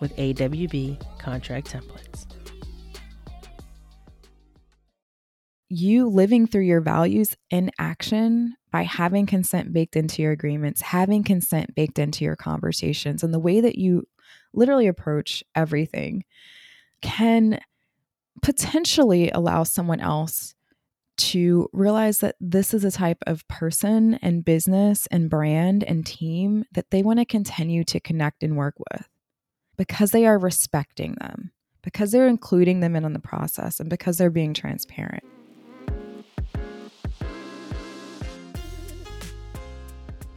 with AWB contract templates. You living through your values in action by having consent baked into your agreements, having consent baked into your conversations, and the way that you literally approach everything can potentially allow someone else to realize that this is a type of person and business and brand and team that they want to continue to connect and work with because they are respecting them, because they're including them in on the process, and because they're being transparent.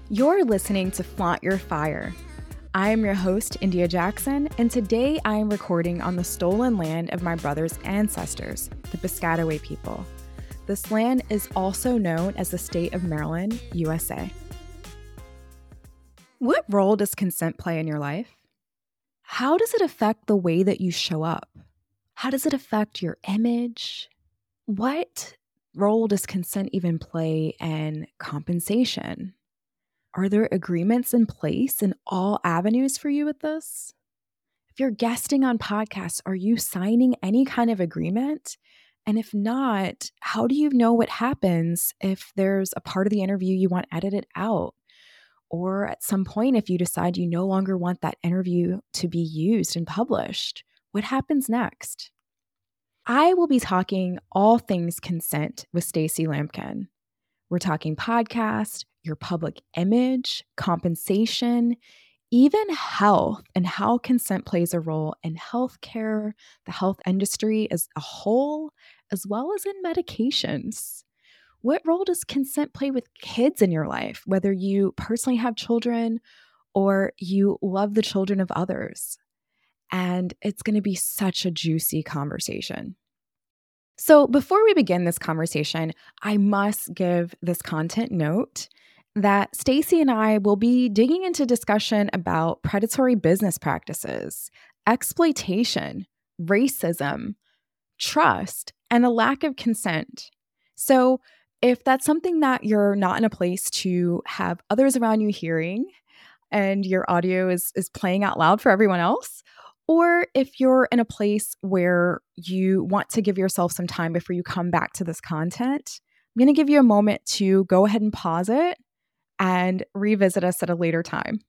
You're listening to Flaunt Your Fire. I am your host, India Jackson, and today I am recording on the stolen land of my brother's ancestors, the Piscataway people. This land is also known as the state of Maryland, USA. What role does consent play in your life? How does it affect the way that you show up? How does it affect your image? What role does consent even play in compensation? Are there agreements in place in all avenues for you with this? If you're guesting on podcasts, are you signing any kind of agreement? And if not, how do you know what happens if there's a part of the interview you want edited out? Or at some point, if you decide you no longer want that interview to be used and published, what happens next? I will be talking all things consent with Stacie Lampkin. We're talking podcast, your public image, compensation, even health and how consent plays a role in healthcare, the health industry as a whole, as well as in medications. What role does consent play with kids in your life, whether you personally have children or you love the children of others? And it's going to be such a juicy conversation. So, before we begin this conversation, I must give this content note that Stacie and I will be digging into discussion about predatory business practices, exploitation, racism, trust, and a lack of consent. So, if that's something that you're not in a place to have others around you hearing and your audio is is playing out loud for everyone else, or if you're in a place where you want to give yourself some time before you come back to this content, I'm going to give you a moment to go ahead and pause it and revisit us at a later time.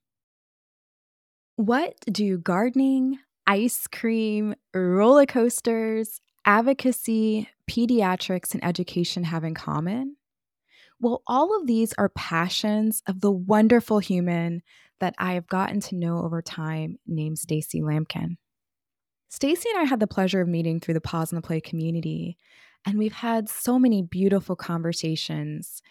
What do gardening, ice cream, roller coasters, advocacy, pediatrics, and education have in common? Well, all of these are passions of the wonderful human that I have gotten to know over time named Stacie Lampkin. Stacie and I had the pleasure of meeting through the Pause on the Play community, and we've had so many beautiful conversations.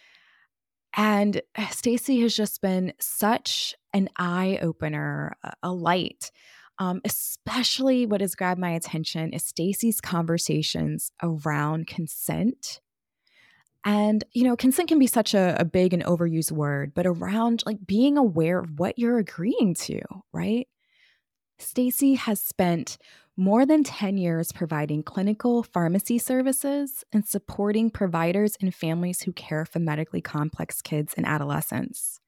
And uh, Stacie has just been such an eye opener, a light. Um, especially what has grabbed my attention is Stacie's conversations around consent and, you know, consent can be such a, a big and overused word, but around like being aware of what you're agreeing to, right? Stacie has spent more than 10 years providing clinical pharmacy services and supporting providers and families who care for medically complex kids and adolescents.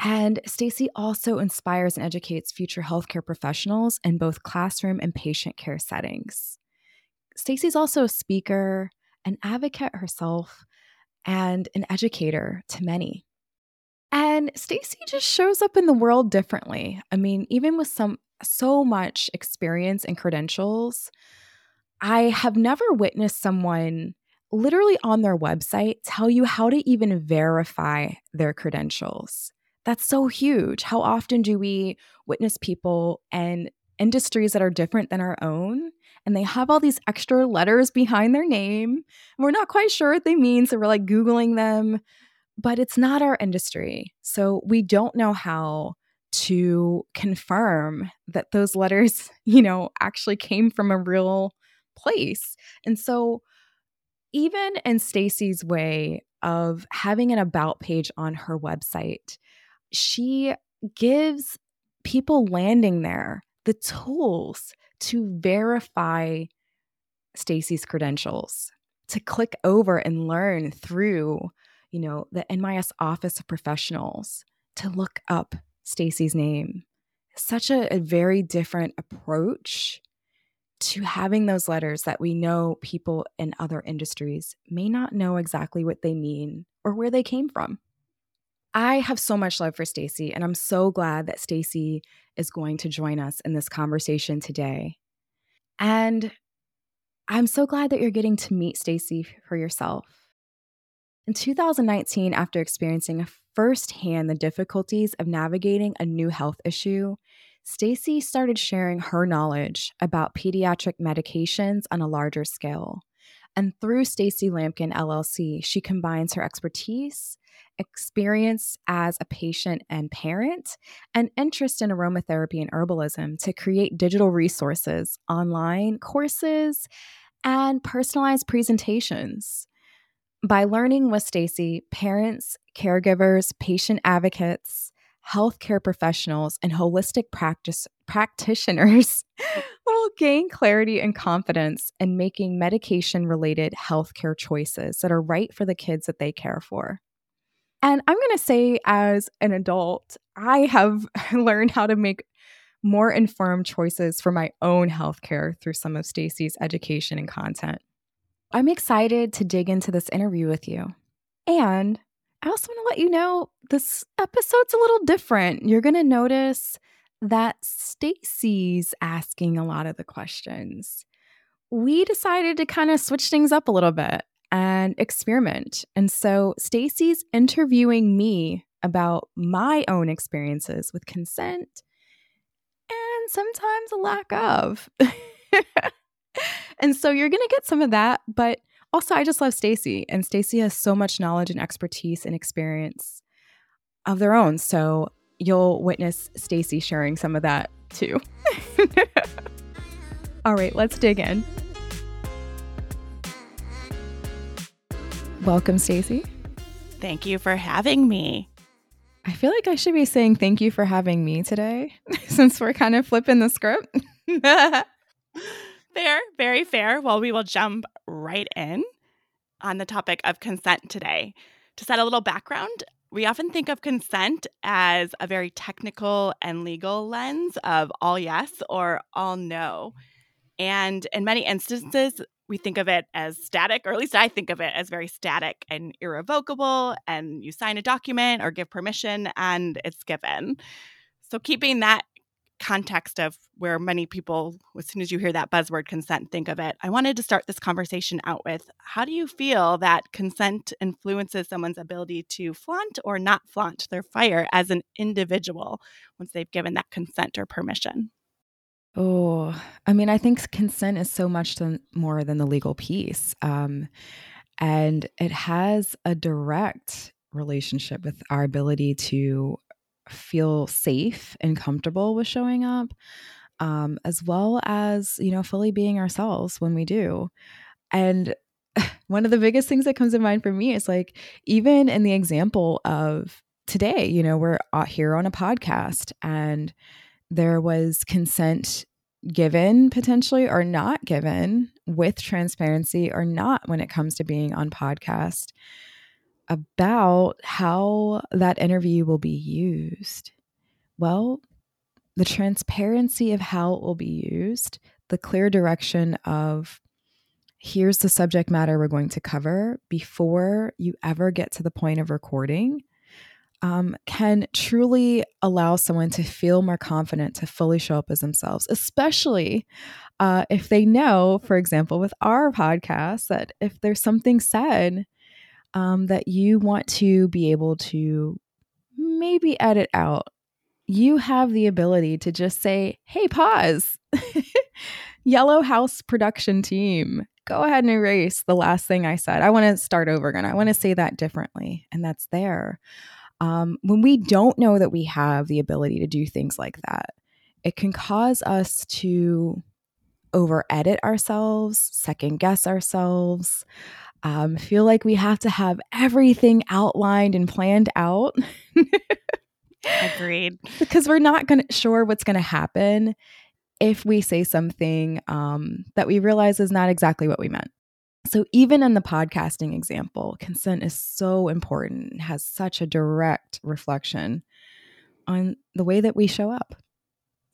And Stacie also inspires and educates future healthcare professionals in both classroom and patient care settings. Stacie's also a speaker, an advocate herself, and an educator to many. And Stacie just shows up in the world differently. I mean, even with some so much experience and credentials, I have never witnessed someone literally on their website tell you how to even verify their credentials. That's so huge. How often do we witness people and industries that are different than our own? And they have all these extra letters behind their name. And we're not quite sure what they mean. So we're like Googling them, but it's not our industry. So we don't know how to confirm that those letters, you know, actually came from a real place. And so even in Stacie's way of having an about page on her website, she gives people landing there the tools to verify Stacie's credentials, to click over and learn through, you know, the NMIS Office of Professionals, to look up Stacie's name. Such a, a very different approach to having those letters that we know people in other industries may not know exactly what they mean or where they came from. I have so much love for Stacie and I'm so glad that Stacie is going to join us in this conversation today. And I'm so glad that you're getting to meet Stacie for yourself. In 2019, after experiencing firsthand the difficulties of navigating a new health issue, Stacie started sharing her knowledge about pediatric medications on a larger scale. And through Stacie Lampkin LLC, she combines her expertise, experience as a patient and parent, and interest in aromatherapy and herbalism to create digital resources, online courses, and personalized presentations. By learning with Stacie, parents, caregivers, patient advocates, healthcare professionals, and holistic practice practitioners will gain clarity and confidence in making medication related healthcare choices that are right for the kids that they care for. And I'm going to say, as an adult, I have learned how to make more informed choices for my own healthcare through some of Stacie's education and content. I'm excited to dig into this interview with you. And I also want to let you know this episode's a little different. You're going to notice that Stacie's asking a lot of the questions. We decided to kind of switch things up a little bit and experiment. And so Stacie's interviewing me about my own experiences with consent and sometimes a lack of. and so you're going to get some of that, but also I just love Stacie and Stacie has so much knowledge and expertise and experience of their own. So you'll witness Stacie sharing some of that too. All right, let's dig in. Welcome, Stacie. Thank you for having me. I feel like I should be saying thank you for having me today since we're kind of flipping the script. fair, very fair. Well, we will jump right in on the topic of consent today. To set a little background, we often think of consent as a very technical and legal lens of all yes or all no. And in many instances, we think of it as static, or at least I think of it as very static and irrevocable. And you sign a document or give permission, and it's given. So, keeping that context of where many people, as soon as you hear that buzzword consent, think of it, I wanted to start this conversation out with how do you feel that consent influences someone's ability to flaunt or not flaunt their fire as an individual once they've given that consent or permission? Oh, I mean, I think consent is so much more than the legal piece. Um, and it has a direct relationship with our ability to feel safe and comfortable with showing up um, as well as you know fully being ourselves when we do and one of the biggest things that comes to mind for me is like even in the example of today you know we're here on a podcast and there was consent given potentially or not given with transparency or not when it comes to being on podcast about how that interview will be used? Well, the transparency of how it will be used, the clear direction of here's the subject matter we're going to cover before you ever get to the point of recording. Um, can truly allow someone to feel more confident to fully show up as themselves, especially uh, if they know, for example, with our podcast, that if there's something said um, that you want to be able to maybe edit out, you have the ability to just say, hey, pause. Yellow House production team, go ahead and erase the last thing I said. I want to start over again. I want to say that differently. And that's there. Um, when we don't know that we have the ability to do things like that, it can cause us to over edit ourselves, second guess ourselves, um, feel like we have to have everything outlined and planned out. Agreed. because we're not to sure what's going to happen if we say something um, that we realize is not exactly what we meant. So, even in the podcasting example, consent is so important, has such a direct reflection on the way that we show up.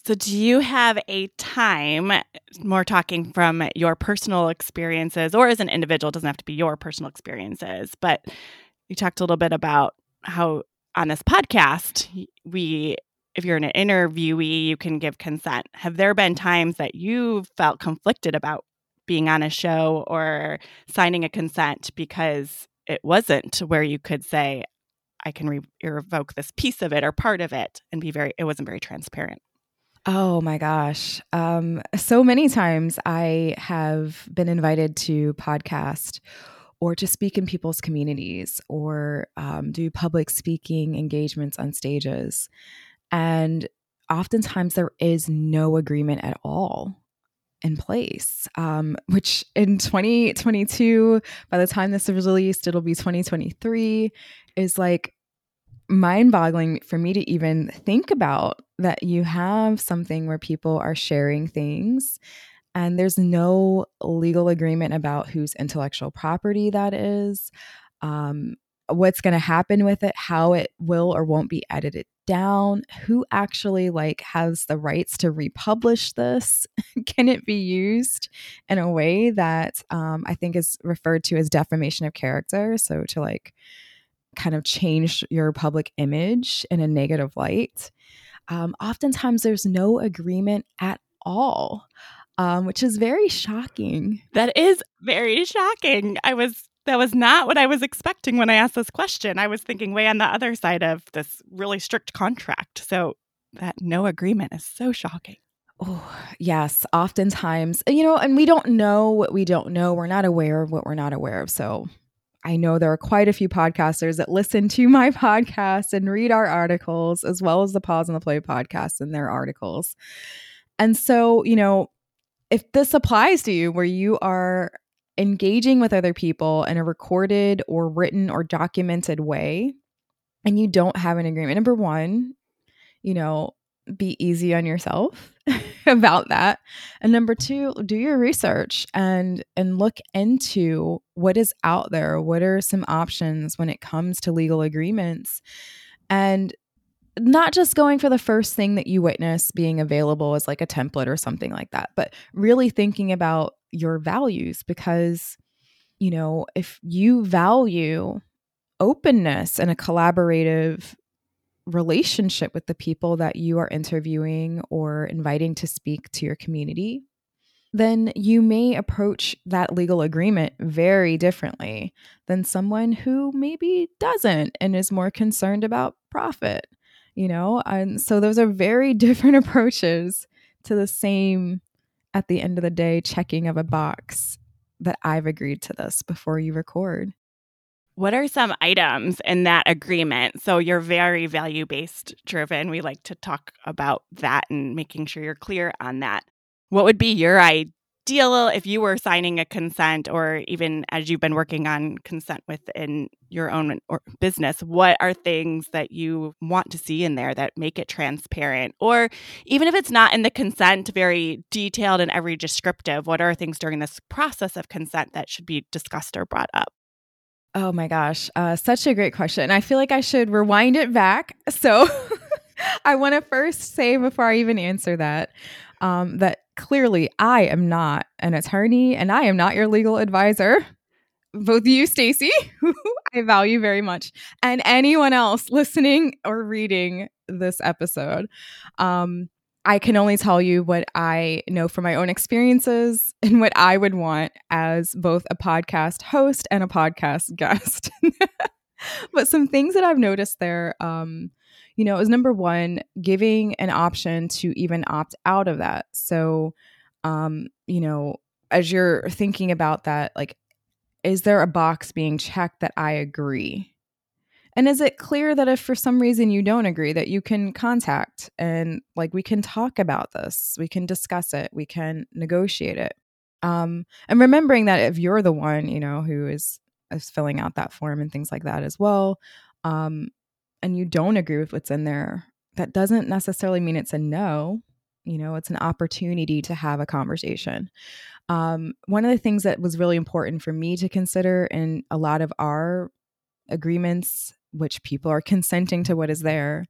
So, do you have a time, more talking from your personal experiences or as an individual, doesn't have to be your personal experiences, but you talked a little bit about how on this podcast, we, if you're an interviewee, you can give consent. Have there been times that you felt conflicted about being on a show or signing a consent because it wasn't where you could say, I can re- revoke this piece of it or part of it and be very, it wasn't very transparent. Oh my gosh. Um, so many times I have been invited to podcast or to speak in people's communities or um, do public speaking engagements on stages. And oftentimes there is no agreement at all in place, um, which in 2022, by the time this is released, it'll be 2023, is like mind boggling for me to even think about that you have something where people are sharing things and there's no legal agreement about whose intellectual property that is. Um, what's going to happen with it how it will or won't be edited down who actually like has the rights to republish this? Can it be used in a way that um, i think is referred to as defamation of character? So to like kind of change your public image in a negative light? Um, oftentimes there's no agreement at all um, which is very shocking. That is very shocking. I was that was not what I was expecting when I asked this question. I was thinking way on the other side of this really strict contract. So that no agreement is so shocking. Oh, yes. Oftentimes, you know, and we don't know what we don't know. We're not aware of what we're not aware of. So I know there are quite a few podcasters that listen to my podcast and read our articles, as well as the Pause on the Play podcast and their articles. And so, you know, if this applies to you where you are engaging with other people in a recorded or written or documented way and you don't have an agreement. Number one you know be easy on yourself about that. And number two do your research and and look into what is out there. What are some options when it comes to legal agreements? And not just going for the first thing that you witness being available as like a template or something like that, but really thinking about your values because, you know, if you value openness and a collaborative relationship with the people that you are interviewing or inviting to speak to your community, then you may approach that legal agreement very differently than someone who maybe doesn't and is more concerned about profit you know? And so those are very different approaches to the same, at the end of the day, checking of a box that I've agreed to this before you record. What are some items in that agreement? So you're very value based driven. We like to talk about that and making sure you're clear on that. What would be your ideal if you were signing a consent or even as you've been working on consent within your own business what are things that you want to see in there that make it transparent or even if it's not in the consent very detailed and every descriptive what are things during this process of consent that should be discussed or brought up Oh my gosh, uh, such a great question. I feel like I should rewind it back. So I want to first say before I even answer that um, that clearly I am not an attorney and I am not your legal advisor. both you, Stacie, who I value very much, and anyone else listening or reading this episode. Um, I can only tell you what I know from my own experiences and what I would want as both a podcast host and a podcast guest. but some things that I've noticed there, um, you know, is number one, giving an option to even opt out of that. So, um, you know, as you're thinking about that, like, is there a box being checked that I agree? And is it clear that if for some reason you don't agree, that you can contact and like we can talk about this, we can discuss it, we can negotiate it. Um, and remembering that if you're the one, you know, who is is filling out that form and things like that as well, um, and you don't agree with what's in there, that doesn't necessarily mean it's a no. You know, it's an opportunity to have a conversation. Um, one of the things that was really important for me to consider in a lot of our agreements which people are consenting to what is there,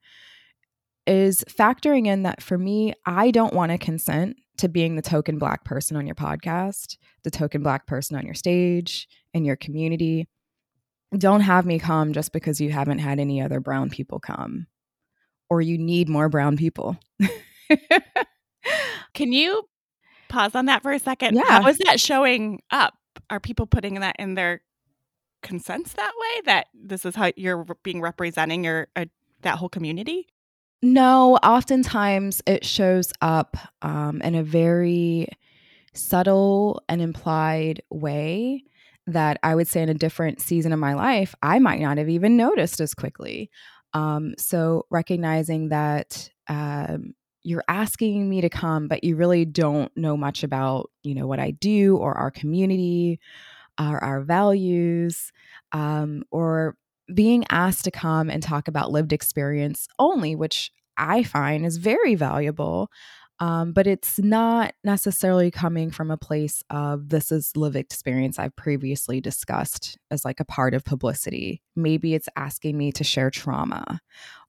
is factoring in that for me, I don't want to consent to being the token black person on your podcast, the token black person on your stage, in your community. Don't have me come just because you haven't had any other brown people come or you need more brown people. Can you pause on that for a second? Yeah. How is that showing up? Are people putting that in their consents that way that this is how you're being representing your uh, that whole community no oftentimes it shows up um, in a very subtle and implied way that i would say in a different season of my life i might not have even noticed as quickly um, so recognizing that um, you're asking me to come but you really don't know much about you know what i do or our community our, our values, um, or being asked to come and talk about lived experience only, which I find is very valuable. Um, but it's not necessarily coming from a place of this is live experience I've previously discussed as like a part of publicity. Maybe it's asking me to share trauma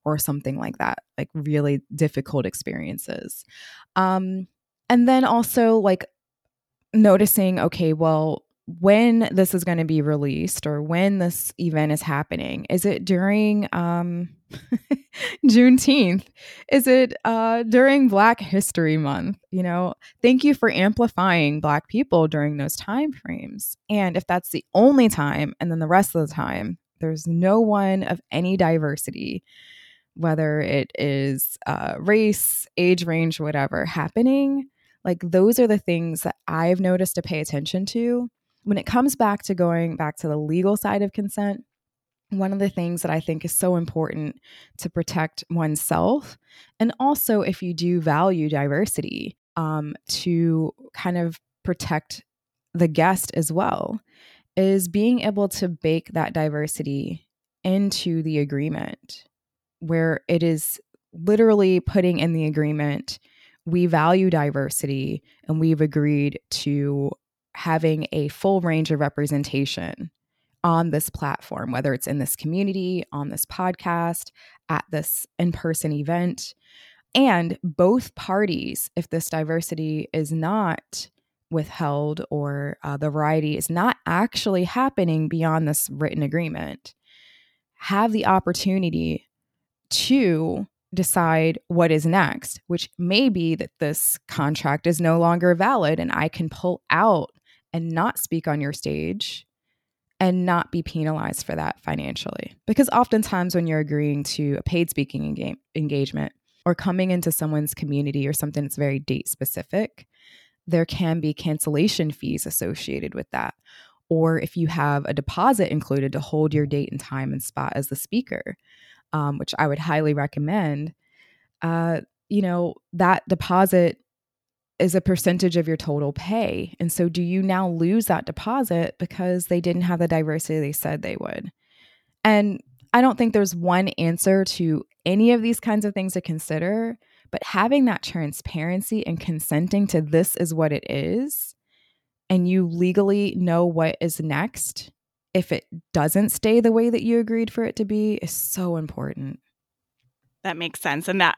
or something like that, like really difficult experiences. Um, and then also like noticing, okay, well, when this is going to be released or when this event is happening. Is it during um, Juneteenth? Is it uh, during Black History Month? You know, thank you for amplifying Black people during those time frames. And if that's the only time, and then the rest of the time, there's no one of any diversity, whether it is uh, race, age range, whatever, happening. Like, those are the things that I've noticed to pay attention to when it comes back to going back to the legal side of consent, one of the things that I think is so important to protect oneself, and also if you do value diversity, um, to kind of protect the guest as well, is being able to bake that diversity into the agreement where it is literally putting in the agreement we value diversity and we've agreed to having a full range of representation on this platform, whether it's in this community, on this podcast, at this in person event. And both parties, if this diversity is not withheld or uh, the variety is not actually happening beyond this written agreement, have the opportunity to decide what is next, which may be that this contract is no longer valid and I can pull out and not speak on your stage and not be penalized for that financially. Because oftentimes, when you're agreeing to a paid speaking enga- engagement or coming into someone's community or something that's very date specific, there can be cancellation fees associated with that. Or if you have a deposit included to hold your date and time and spot as the speaker, um, which I would highly recommend, uh, you know, that deposit is a percentage of your total pay. And so, do you now lose that deposit because they didn't have the diversity they said they would? And I don't think there's one answer to any of these kinds of things to consider, but having that transparency and consenting to this is what it is, and you legally know what is next if it doesn't stay the way that you agreed for it to be is so important. That makes sense. And that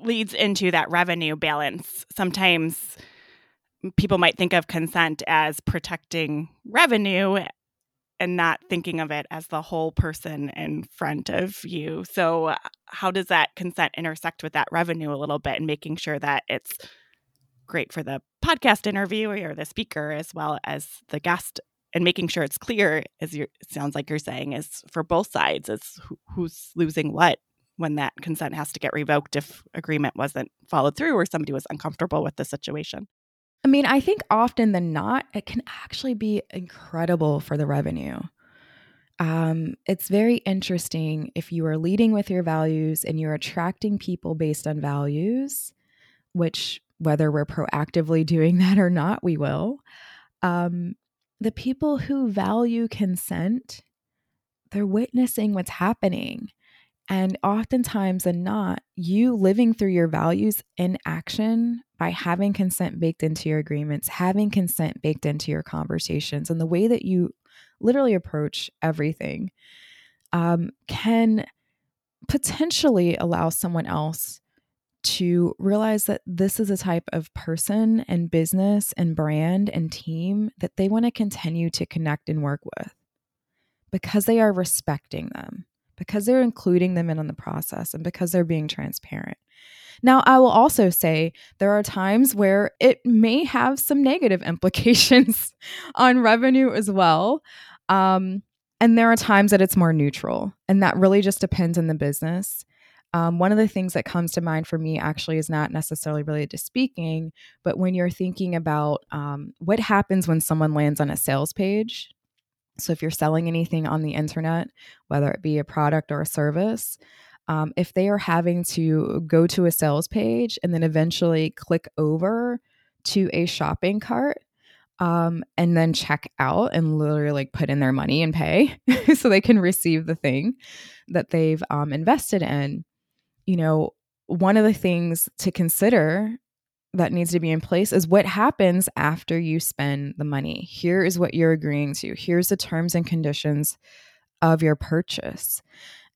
leads into that revenue balance. Sometimes people might think of consent as protecting revenue and not thinking of it as the whole person in front of you. So, how does that consent intersect with that revenue a little bit and making sure that it's great for the podcast interviewer or the speaker as well as the guest and making sure it's clear as you sounds like you're saying is for both sides is who, who's losing what when that consent has to get revoked if agreement wasn't followed through or somebody was uncomfortable with the situation I mean, I think often than not, it can actually be incredible for the revenue. Um, it's very interesting if you are leading with your values and you're attracting people based on values, which whether we're proactively doing that or not, we will. Um, the people who value consent, they're witnessing what's happening. And oftentimes than not, you living through your values in action by having consent baked into your agreements, having consent baked into your conversations, and the way that you literally approach everything um, can potentially allow someone else to realize that this is a type of person and business and brand and team that they want to continue to connect and work with because they are respecting them, because they're including them in on the process, and because they're being transparent. Now, I will also say there are times where it may have some negative implications on revenue as well. Um, and there are times that it's more neutral, and that really just depends on the business. Um, one of the things that comes to mind for me actually is not necessarily related to speaking, but when you're thinking about um, what happens when someone lands on a sales page. So, if you're selling anything on the internet, whether it be a product or a service, um, if they are having to go to a sales page and then eventually click over to a shopping cart, um, and then check out and literally like put in their money and pay so they can receive the thing that they've um, invested in you know, one of the things to consider that needs to be in place is what happens after you spend the money. Here is what you're agreeing to. Here's the terms and conditions of your purchase.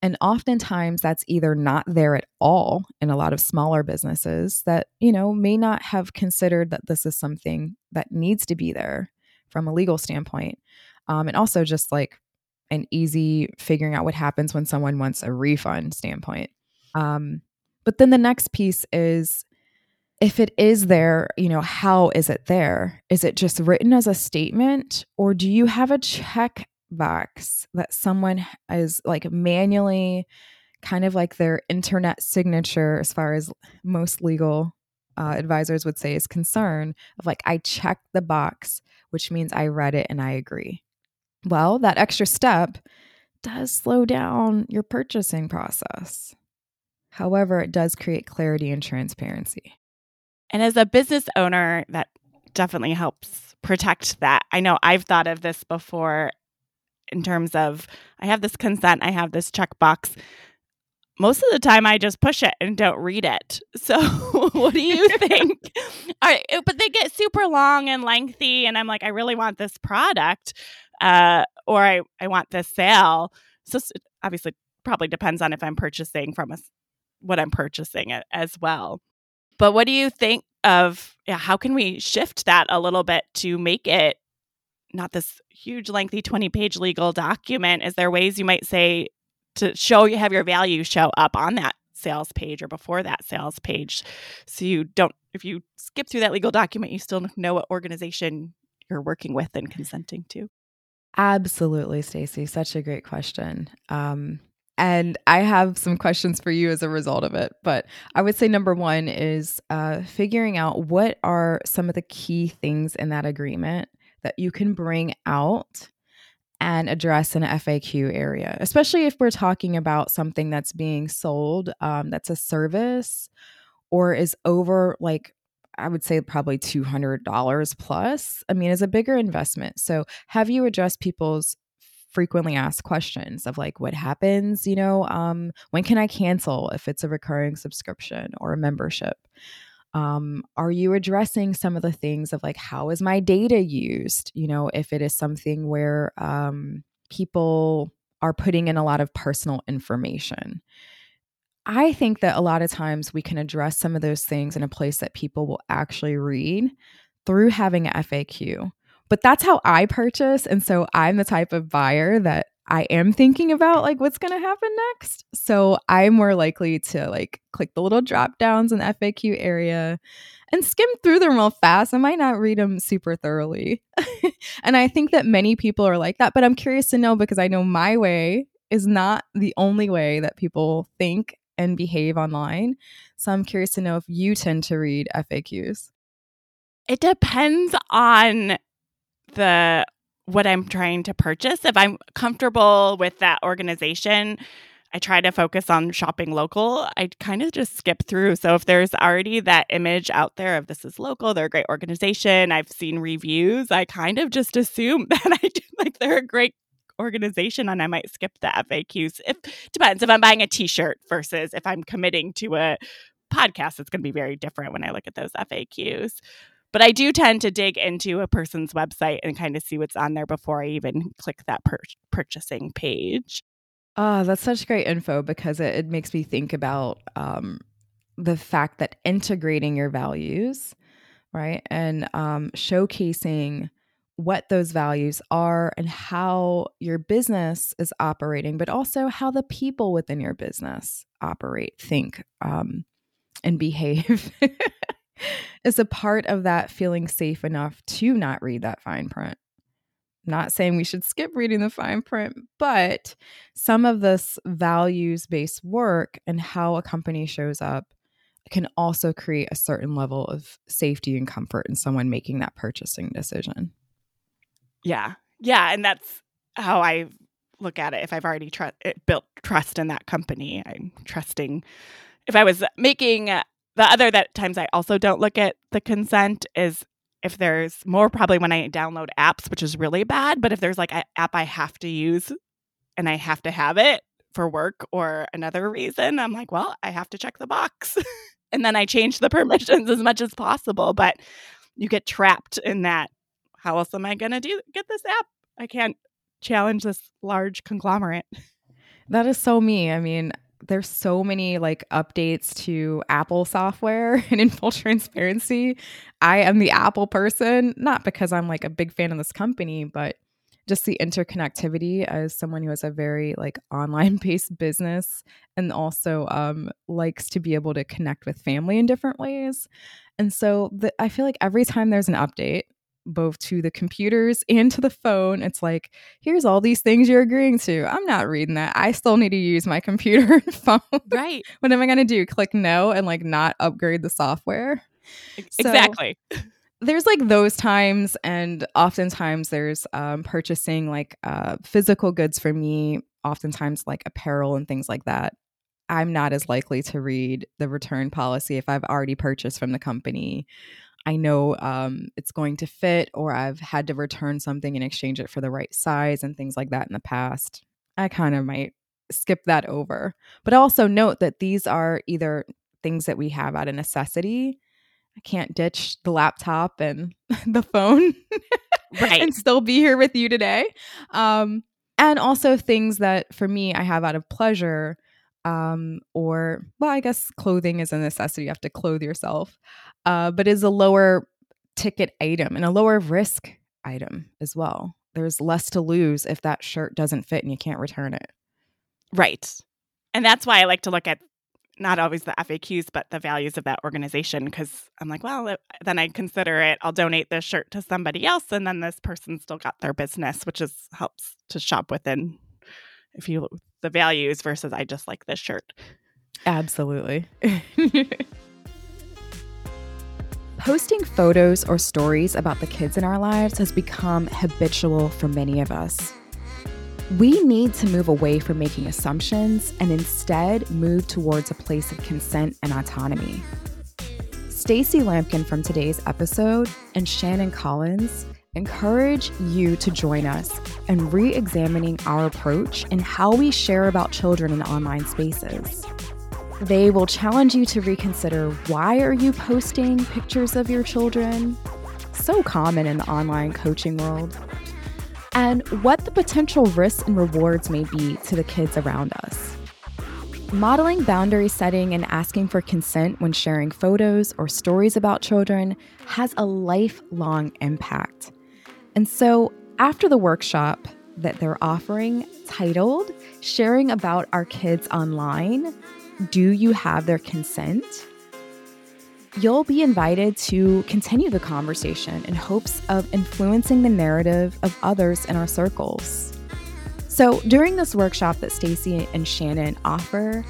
And oftentimes that's either not there at all in a lot of smaller businesses that, you know, may not have considered that this is something that needs to be there from a legal standpoint. Um, and also just like an easy figuring out what happens when someone wants a refund standpoint. Um, but then the next piece is if it is there, you know, how is it there? Is it just written as a statement or do you have a check box that someone is like manually kind of like their internet signature as far as most legal uh, advisors would say is concerned of like I checked the box, which means I read it and I agree. Well, that extra step does slow down your purchasing process. However, it does create clarity and transparency. And as a business owner, that definitely helps protect that. I know I've thought of this before in terms of I have this consent, I have this checkbox. Most of the time, I just push it and don't read it. So, what do you think? Right, but they get super long and lengthy, and I'm like, I really want this product, uh, or I, I want this sale. So, obviously, probably depends on if I'm purchasing from a what I'm purchasing as well. But what do you think of yeah, how can we shift that a little bit to make it not this huge lengthy 20 page legal document? Is there ways you might say to show you have your value show up on that sales page or before that sales page? So you don't if you skip through that legal document you still know what organization you're working with and consenting to. Absolutely stacie such a great question. Um, and I have some questions for you as a result of it. But I would say number one is uh, figuring out what are some of the key things in that agreement that you can bring out and address in an FAQ area, especially if we're talking about something that's being sold, um, that's a service or is over like I would say probably $200 plus. I mean, it's a bigger investment. So, have you addressed people's frequently asked questions of like what happens you know um, when can i cancel if it's a recurring subscription or a membership? Um, are you addressing some of the things of like how is my data used? You know if it is something where um, people are putting in a lot of personal information. I think that a lot of times we can address some of those things in a place that people will actually read through having a faq But that's how I purchase. And so I'm the type of buyer that I am thinking about like what's going to happen next. So I'm more likely to like click the little drop downs in the FAQ area and skim through them real fast. I might not read them super thoroughly. and I think that many people are like that, but I'm curious to know because I know my way is not the only way that people think and behave online. So I'm curious to know if you tend to read FAQs. It depends on the what I'm trying to purchase. If I'm comfortable with that organization, I try to focus on shopping local. I kind of just skip through. So if there's already that image out there of this is local, they're a great organization, I've seen reviews, I kind of just assume that I do, like they're a great organization and I might skip the FAQs. If depends if I'm buying a t-shirt versus if I'm committing to a podcast, it's going to be very different when I look at those FAQs. But I do tend to dig into a person's website and kind of see what's on there before I even click that pur- purchasing page. Ah, that's such great info because it, it makes me think about um, the fact that integrating your values, right, and um, showcasing what those values are and how your business is operating, but also how the people within your business operate, think, um, and behave. is a part of that feeling safe enough to not read that fine print. Not saying we should skip reading the fine print, but some of this values based work and how a company shows up can also create a certain level of safety and comfort in someone making that purchasing decision. Yeah. Yeah. And that's how I look at it. If I've already tr- eh, built trust in that company, I'm trusting. If I was making the other that times I also don't look at the consent is if there's more probably when I download apps, which is really bad. But if there's like an app I have to use and I have to have it for work or another reason, I'm like, well, I have to check the box. and then I change the permissions as much as possible. But you get trapped in that. How else am I going to do get this app? I can't challenge this large conglomerate. That is so me. I mean, there's so many like updates to Apple software and in full transparency, I am the Apple person, not because I'm like a big fan of this company, but just the interconnectivity as someone who has a very like online based business and also um, likes to be able to connect with family in different ways. And so the, I feel like every time there's an update, both to the computers and to the phone. It's like, here's all these things you're agreeing to. I'm not reading that. I still need to use my computer and phone. Right. what am I going to do? Click no and like not upgrade the software? Exactly. So, there's like those times, and oftentimes there's um, purchasing like uh, physical goods for me, oftentimes like apparel and things like that. I'm not as likely to read the return policy if I've already purchased from the company I know um, it's going to fit, or I've had to return something and exchange it for the right size and things like that in the past. I kind of might skip that over. But also note that these are either things that we have out of necessity. I can't ditch the laptop and the phone right. and still be here with you today. Um, and also things that for me I have out of pleasure um, or well, I guess clothing is a necessity. You have to clothe yourself, uh, but is a lower ticket item and a lower risk item as well. There's less to lose if that shirt doesn't fit and you can't return it. Right. And that's why I like to look at not always the FAQs, but the values of that organization. Because I'm like, well, then I consider it, I'll donate this shirt to somebody else. And then this person still got their business, which is helps to shop within if you the values versus I just like this shirt. Absolutely. Posting photos or stories about the kids in our lives has become habitual for many of us. We need to move away from making assumptions and instead move towards a place of consent and autonomy. Stacie Lampkin from today's episode and Shannon Collins encourage you to join us in re examining our approach and how we share about children in online spaces. They will challenge you to reconsider why are you posting pictures of your children? So common in the online coaching world. And what the potential risks and rewards may be to the kids around us. Modeling boundary setting and asking for consent when sharing photos or stories about children has a lifelong impact And so, after the workshop that they're offering titled Sharing About Our Kids Online, Do You Have Their Consent? You'll be invited to continue the conversation in hopes of influencing the narrative of others in our circles. So, during this workshop that Stacie and Shannon offer,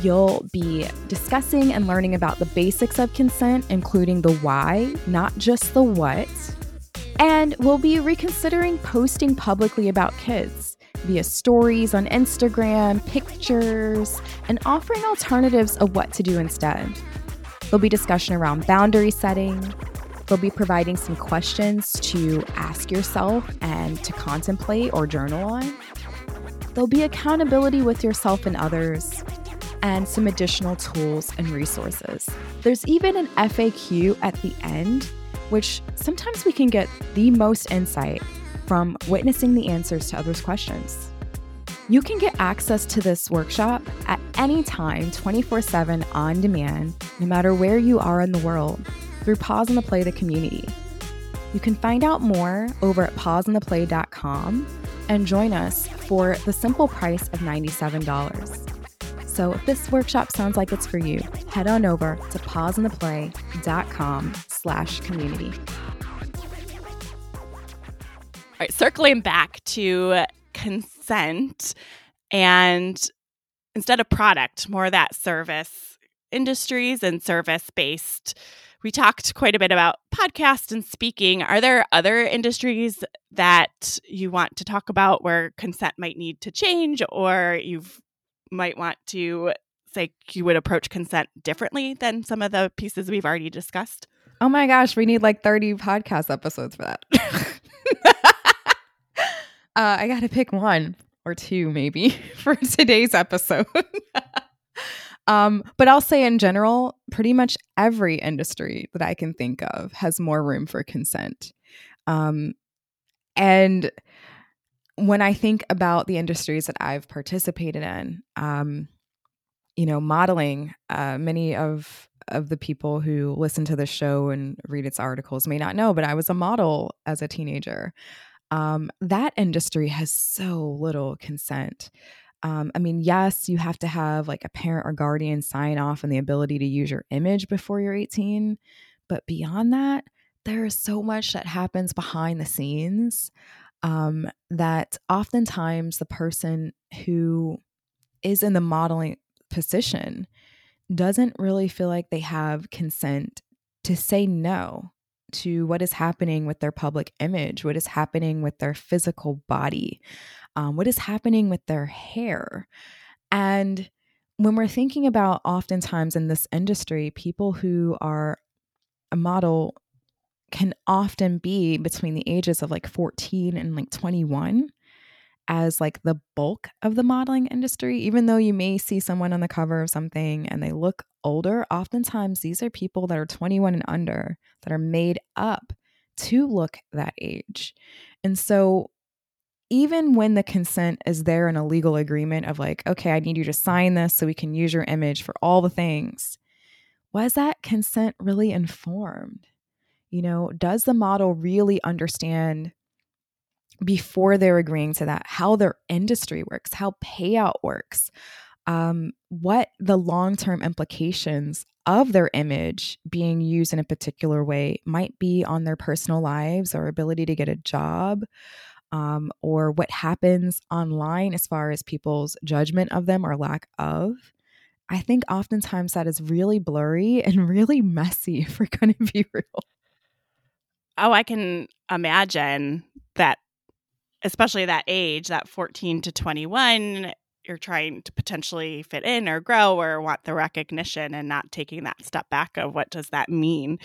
you'll be discussing and learning about the basics of consent, including the why, not just the what. And we'll be reconsidering posting publicly about kids via stories on Instagram, pictures, and offering alternatives of what to do instead. There'll be discussion around boundary setting. They'll be providing some questions to ask yourself and to contemplate or journal on. There'll be accountability with yourself and others, and some additional tools and resources. There's even an FAQ at the end, which sometimes we can get the most insight from witnessing the answers to others' questions. You can get access to this workshop at any time, 24 7 on demand, no matter where you are in the world, through Pause on the Play the community. You can find out more over at pauseontheplay.com and join us for the simple price of $97. So if this workshop sounds like it's for you, head on over to pauseontheplay.com slash community. All right, circling back to consent and instead of product, more of that service industries and service based. We talked quite a bit about podcast and speaking. Are there other industries that you want to talk about where consent might need to change or you might want to say you would approach consent differently than some of the pieces we've already discussed? Oh my gosh, we need like 30 podcast episodes for that. uh, I got to pick one or two maybe for today's episode. um, but I'll say in general, pretty much every industry that I can think of has more room for consent. Um, and when I think about the industries that I've participated in, um, you know, modeling, uh, many of of the people who listen to the show and read its articles may not know, but I was a model as a teenager um, that industry has so little consent. Um, I mean, yes, you have to have like a parent or guardian sign off and the ability to use your image before you're 18. But beyond that, there is so much that happens behind the scenes um, that oftentimes the person who is in the modeling position doesn't really feel like they have consent to say no to what is happening with their public image, what is happening with their physical body, um, what is happening with their hair. And when we're thinking about oftentimes in this industry, people who are a model can often be between the ages of like 14 and like 21 as like the bulk of the modeling industry even though you may see someone on the cover of something and they look older oftentimes these are people that are 21 and under that are made up to look that age. And so even when the consent is there in a legal agreement of like okay i need you to sign this so we can use your image for all the things was that consent really informed you know does the model really understand before they're agreeing to that, how their industry works, how payout works, um, what the long term implications of their image being used in a particular way might be on their personal lives or ability to get a job. Um, or what happens online as far as people's judgment of them or lack of. I think oftentimes that is really blurry and really messy, if we're going to be real. Oh, I can imagine that especially that age, that 14 to 21, you're trying to potentially fit in or grow or want the recognition and not taking that step back of what does that mean?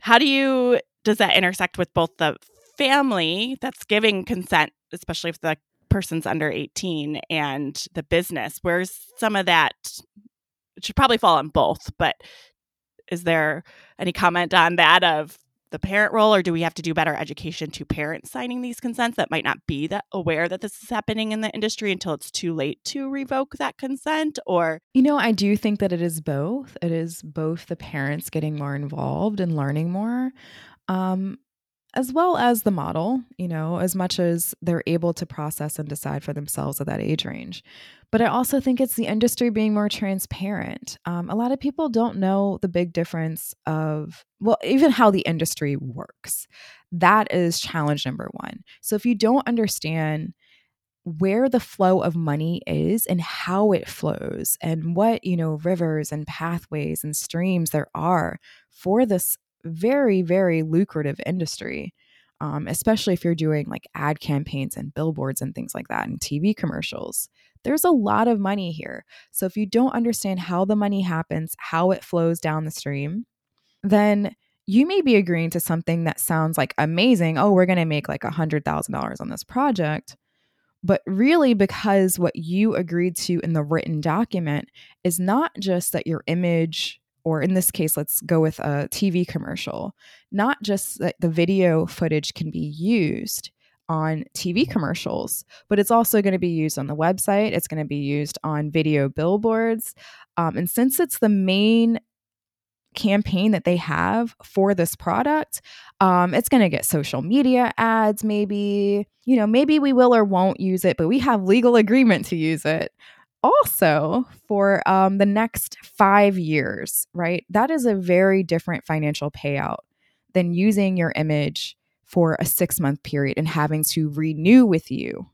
How do you does that intersect with both the family that's giving consent, especially if the person's under 18 and the business? Where's some of that it should probably fall on both, but is there any comment on that of the parent role or do we have to do better education to parents signing these consents? That might not be that aware that this is happening in the industry until it's too late to revoke that consent or? You know i do think that it is both. It is both the parents getting more involved and learning more. Um as well as the model, you know, as much as they're able to process and decide for themselves at that age range. But I also think it's the industry being more transparent. Um, a lot of people don't know the big difference of, well, even how the industry works. That is challenge number one. So if you don't understand where the flow of money is and how it flows and what you know rivers and pathways and streams there are for this very, very lucrative industry, um, especially if you're doing like ad campaigns and billboards and things like that and TV commercials. There's a lot of money here. So if you don't understand how the money happens, how it flows down the stream, then you may be agreeing to something that sounds like amazing. Oh, we're going to make like a $100,000 on this project. But really, because what you agreed to in the written document is not just that your image or in this case, let's go with a TV commercial, not just that the video footage can be used on TV commercials, but it's also going to be used on the website. It's going to be used on video billboards. Um, and since it's the main campaign that they have for this product, um, it's going to get social media ads, maybe. You know, maybe we will or won't use it, but we have legal agreement to use it also for um, the next five years, right? That is a very different financial payout than using your image for a six month period and having to renew with you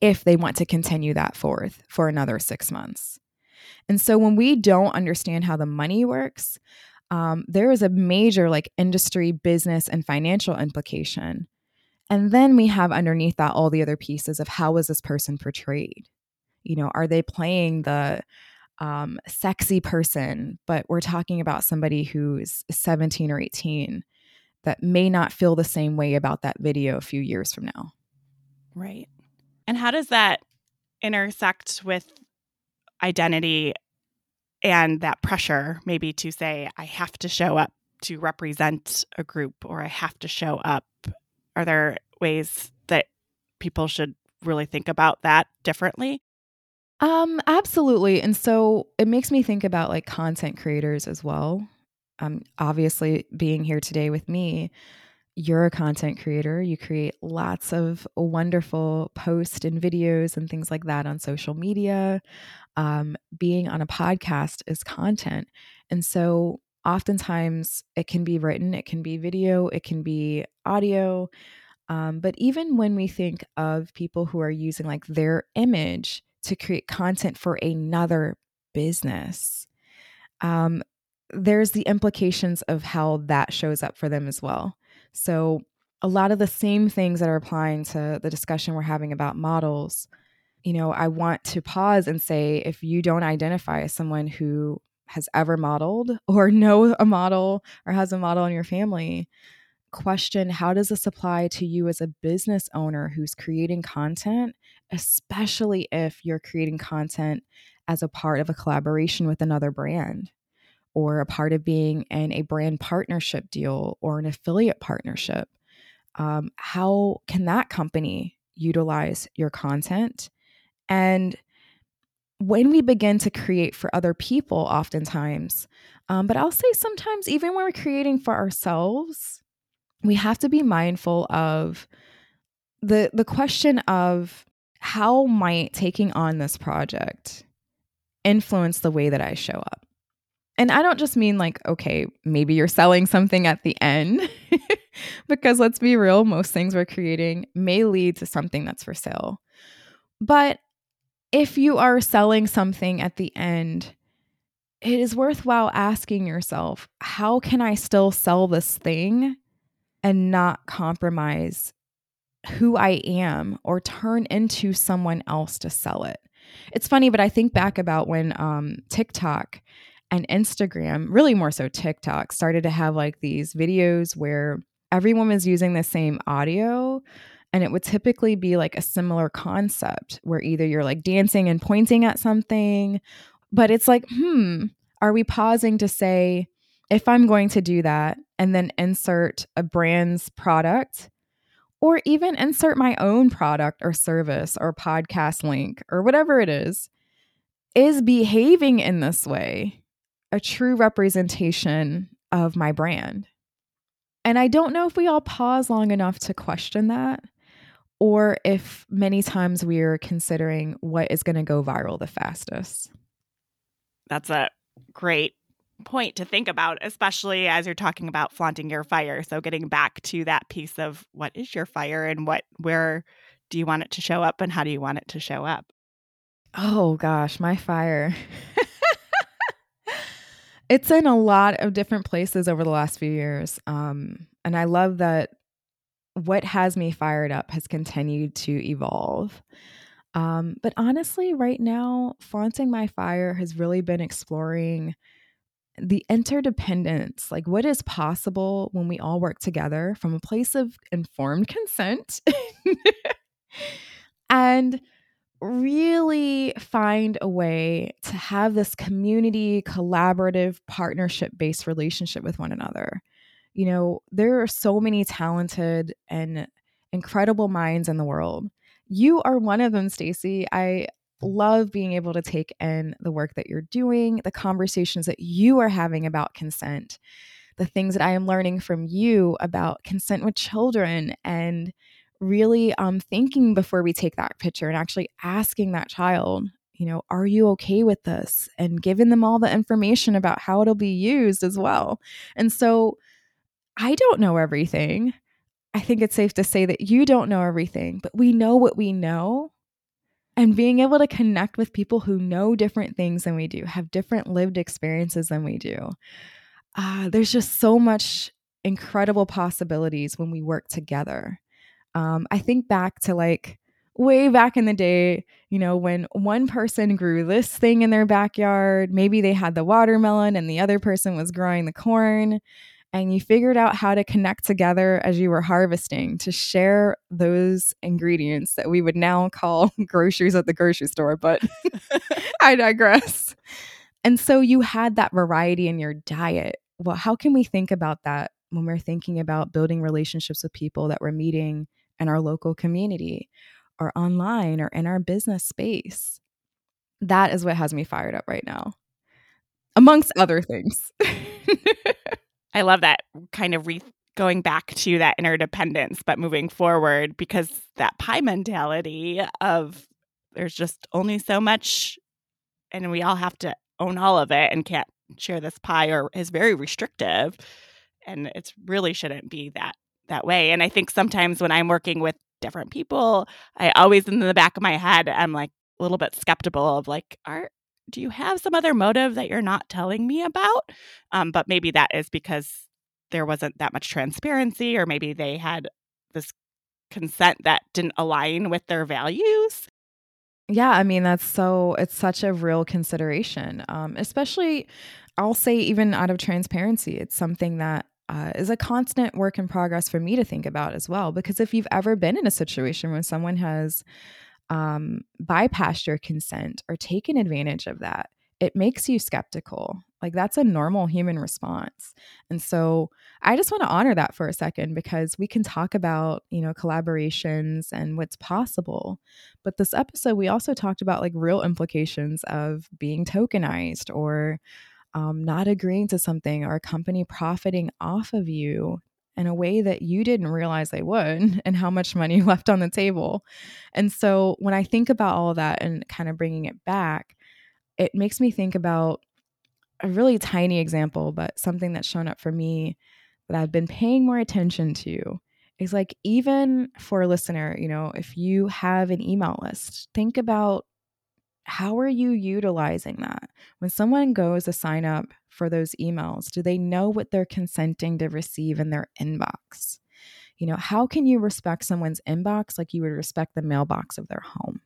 if they want to continue that forth for another six months. And so when we don't understand how the money works, um, there is a major like industry, business, and financial implication. And then we have underneath that all the other pieces of how was this person portrayed? You know are they playing the um, sexy person but we're talking about somebody who's 17 or 18 that may not feel the same way about that video a few years from now. Right. And how does that intersect with identity and that pressure maybe to say i have to show up to represent a group or i have to show up. Are there ways that people should really think about that differently um, absolutely. And so it makes me think about like content creators as well. Um, obviously, being here today with me, you're a content creator. You create lots of wonderful posts and videos and things like that on social media. Um, being on a podcast is content. And so oftentimes it can be written, it can be video, it can be audio. Um, but even when we think of people who are using like their image to create content for another business, um, there's the implications of how that shows up for them as well. So, a lot of the same things that are applying to the discussion we're having about models, you know, I want to pause and say if you don't identify as someone who has ever modeled or know a model or has a model in your family, question how does this apply to you as a business owner who's creating content, especially if you're creating content as a part of a collaboration with another brand or a part of being in a brand partnership deal or an affiliate partnership? Um, how can that company utilize your content? And when we begin to create for other people, oftentimes, um, but I'll say sometimes, even when we're creating for ourselves, we have to be mindful of the the question of how might taking on this project influence the way that I show up. And I don't just mean like, okay, maybe you're selling something at the end, because let's be real, most things we're creating may lead to something that's for sale. But if you are selling something at the end, it is worthwhile asking yourself, how can I still sell this thing and not compromise who I am or turn into someone else to sell it. It's funny, but I think back about when um, TikTok and Instagram, really more so TikTok, started to have like these videos where everyone was using the same audio. And it would typically be like a similar concept where either you're like dancing and pointing at something, but it's like, hmm, are we pausing to say, if I'm going to do that and then insert a brand's product or even insert my own product or service or podcast link or whatever it is, is behaving in this way a true representation of my brand? And I don't know if we all pause long enough to question that or if many times we're considering what is going to go viral the fastest. That's a great point to think about, especially as you're talking about flaunting your fire. So getting back to that piece of what is your fire and what where do you want it to show up and how do you want it to show up? Oh gosh, my fire. it's in a lot of different places over the last few years. Um, and I love that what has me fired up has continued to evolve. Um, but honestly, right now, flaunting my fire has really been exploring the interdependence, like what is possible when we all work together from a place of informed consent and really find a way to have this community, collaborative, partnership based relationship with one another. You know, there are so many talented and incredible minds in the world. You are one of them, Stacie. I love being able to take in the work that you're doing, the conversations that you are having about consent, the things that I am learning from you about consent with children and really um, thinking before we take that picture and actually asking that child, you know, are you okay with this? And giving them all the information about how it'll be used as well. And so I don't know everything. I think it's safe to say that you don't know everything, but we know what we know and being able to connect with people who know different things than we do, have different lived experiences than we do. Uh, there's just so much incredible possibilities when we work together. Um, I think back to like way back in the day, you know, when one person grew this thing in their backyard, maybe they had the watermelon and the other person was growing the corn and you figured out how to connect together as you were harvesting to share those ingredients that we would now call groceries at the grocery store, but I digress. And so you had that variety in your diet. Well, how can we think about that when we're thinking about building relationships with people that we're meeting in our local community or online or in our business space? That is what has me fired up right now, amongst other things. I love that kind of re- going back to that interdependence, but moving forward because that pie mentality of there's just only so much and we all have to own all of it and can't share this pie or is very restrictive and it really shouldn't be that that way. And i think sometimes when i'm working with different people i always in the back of my head i'm like a little bit skeptical of like are do you have some other motive that you're not telling me about? Um, but maybe that is because there wasn't that much transparency, or maybe they had this consent that didn't align with their values. Yeah, I mean, that's so, it's such a real consideration, um, especially, I'll say, even out of transparency. It's something that uh, is a constant work in progress for me to think about as well. Because if you've ever been in a situation where someone has um, bypassed your consent or taken advantage of that, it makes you skeptical. Like that's a normal human response. And so I just want to honor that for a second because we can talk about, you know, collaborations and what's possible. But this episode, we also talked about like real implications of being tokenized or um, not agreeing to something or a company profiting off of you in a way that you didn't realize they would and how much money left on the table. And so when I think about all of that and kind of bringing it back, it makes me think about a really tiny example, but something that's shown up for me that I've been paying more attention to is like even for a listener, you know, if you have an email list, think about how are you utilizing that? When someone goes to sign up for those emails, do they know what they're consenting to receive in their inbox? You know, how can you respect someone's inbox like you would respect the mailbox of their home?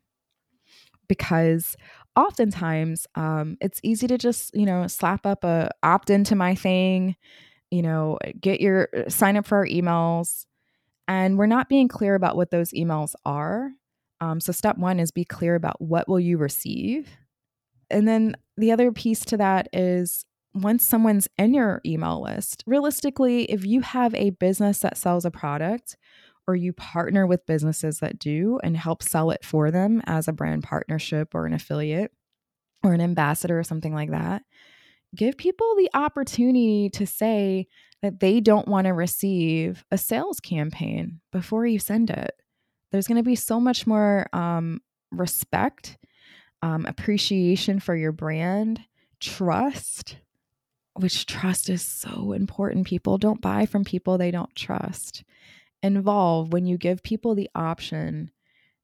Because oftentimes um, it's easy to just, you know, slap up a opt into my thing, you know, get your uh, sign up for our emails. And we're not being clear about what those emails are um, so step one is be clear about what will you receive. And then the other piece to that is once someone's in your email list, realistically, if you have a business that sells a product or you partner with businesses that do and help sell it for them as a brand partnership or an affiliate or an ambassador or something like that, give people the opportunity to say, that they don't want to receive a sales campaign before you send it. There's going to be so much more um, respect, um, appreciation for your brand, trust, which trust is so important. People don't buy from people they don't trust. Involve when you give people the option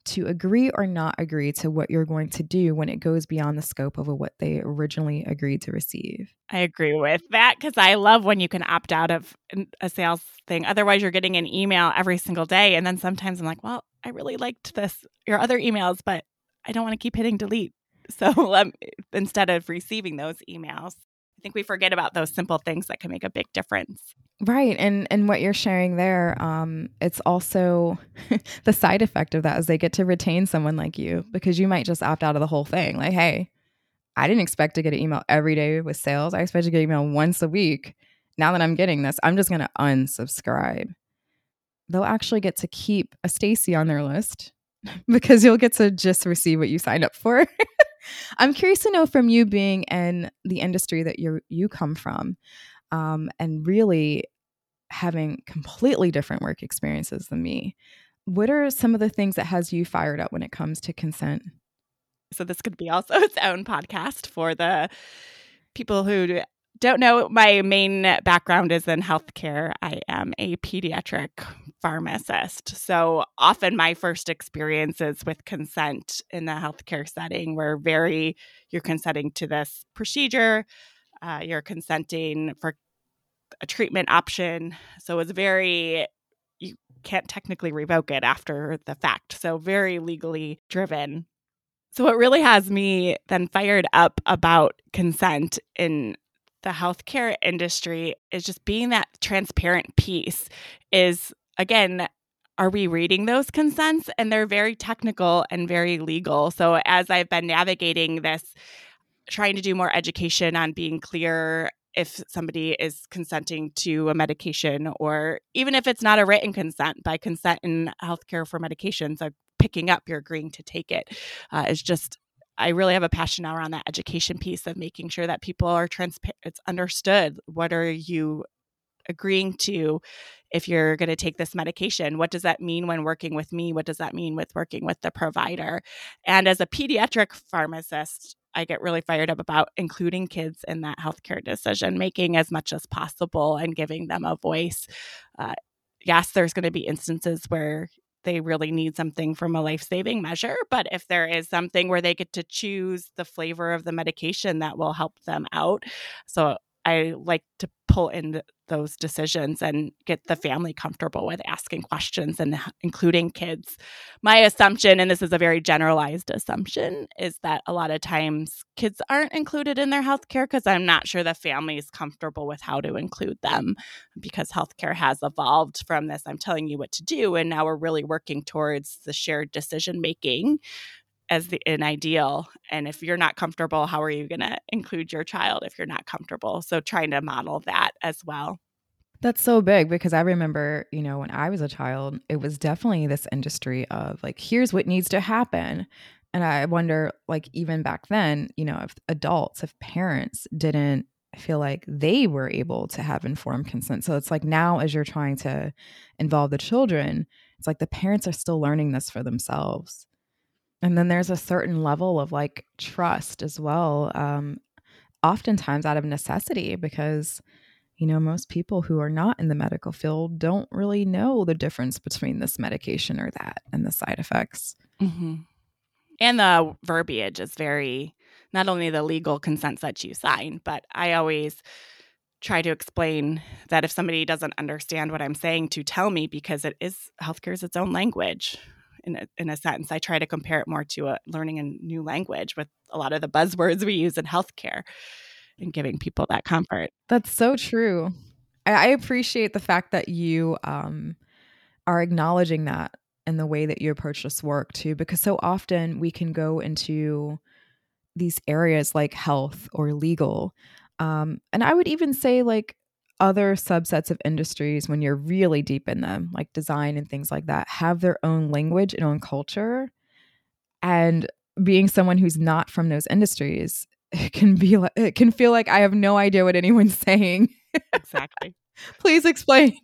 to agree or not agree to what you're going to do when it goes beyond the scope of what they originally agreed to receive. I agree with that because I love when you can opt out of a sales thing. Otherwise, you're getting an email every single day. And then sometimes I'm like, well, I really liked this, your other emails, but I don't want to keep hitting delete. So um, instead of receiving those emails, I think we forget about those simple things that can make a big difference. Right. And and what you're sharing there, um, it's also the side effect of that is they get to retain someone like you because you might just opt out of the whole thing. Like, hey, I didn't expect to get an email every day with sales. I expect to get email once a week. Now that I'm getting this, I'm just gonna unsubscribe. They'll actually get to keep a Stacie on their list because you'll get to just receive what you signed up for. I'm curious to know from you being in the industry that you you come from, um, and really having completely different work experiences than me. What are some of the things that has you fired up when it comes to consent? So this could be also its own podcast for the people who don't know, my main background is in healthcare. I am a pediatric pharmacist. So often my first experiences with consent in the healthcare setting were very you're consenting to this procedure, uh, you're consenting for a treatment option. So it's very, you can't technically revoke it after the fact. So very legally driven. So, what really has me then fired up about consent in the healthcare industry is just being that transparent piece is again are we reading those consents? And they're very technical and very legal. So as i've been navigating this trying to do more education on being clear if somebody is consenting to a medication or even if it's not a written consent by consent in healthcare for medications like picking up you're agreeing to take it uh, is just I really have a passion now around that education piece of making sure that people are transparent. It's understood. What are you agreeing to if you're going to take this medication? What does that mean when working with me? What does that mean with working with the provider? And as a pediatric pharmacist, I get really fired up about including kids in that healthcare decision making as much as possible and giving them a voice. Uh, yes, there's going to be instances where they really need something from a life saving measure. But if there is something where they get to choose the flavor of the medication that will help them out. So I like to pull in those decisions and get the family comfortable with asking questions and including kids. My assumption, and this is a very generalized assumption, is that a lot of times kids aren't included in their healthcare because I'm not sure the family is comfortable with how to include them because healthcare has evolved from this I'm telling you what to do. And now we're really working towards the shared decision making as the an ideal and if you're not comfortable how are you going to include your child if you're not comfortable? So trying to model that as well. That's so big because i remember you know when i was a child it was definitely this industry of like here's what needs to happen. And i wonder like even back then you know if adults if parents didn't feel like they were able to have informed consent. So it's like now as you're trying to involve the children it's like the parents are still learning this for themselves and then there's a certain level of like trust as well, um, oftentimes out of necessity, because, you know, most people who are not in the medical field don't really know the difference between this medication or that and the side effects. Mm-hmm. And the verbiage is very, not only the legal consents that you sign, but I always try to explain that if somebody doesn't understand what I'm saying, to tell me because it is healthcare is its own language in a, in a sentence. I try to compare it more to a learning a new language with a lot of the buzzwords we use in healthcare and giving people that comfort. That's so true. I, I appreciate the fact that you um, are acknowledging that in the way that you approach this work too, because so often we can go into these areas like health or legal. Um, and I would even say like other subsets of industries when you're really deep in them like design and things like that have their own language and own culture and being someone who's not from those industries it can be like it can feel like i have no idea what anyone's saying exactly Please explain.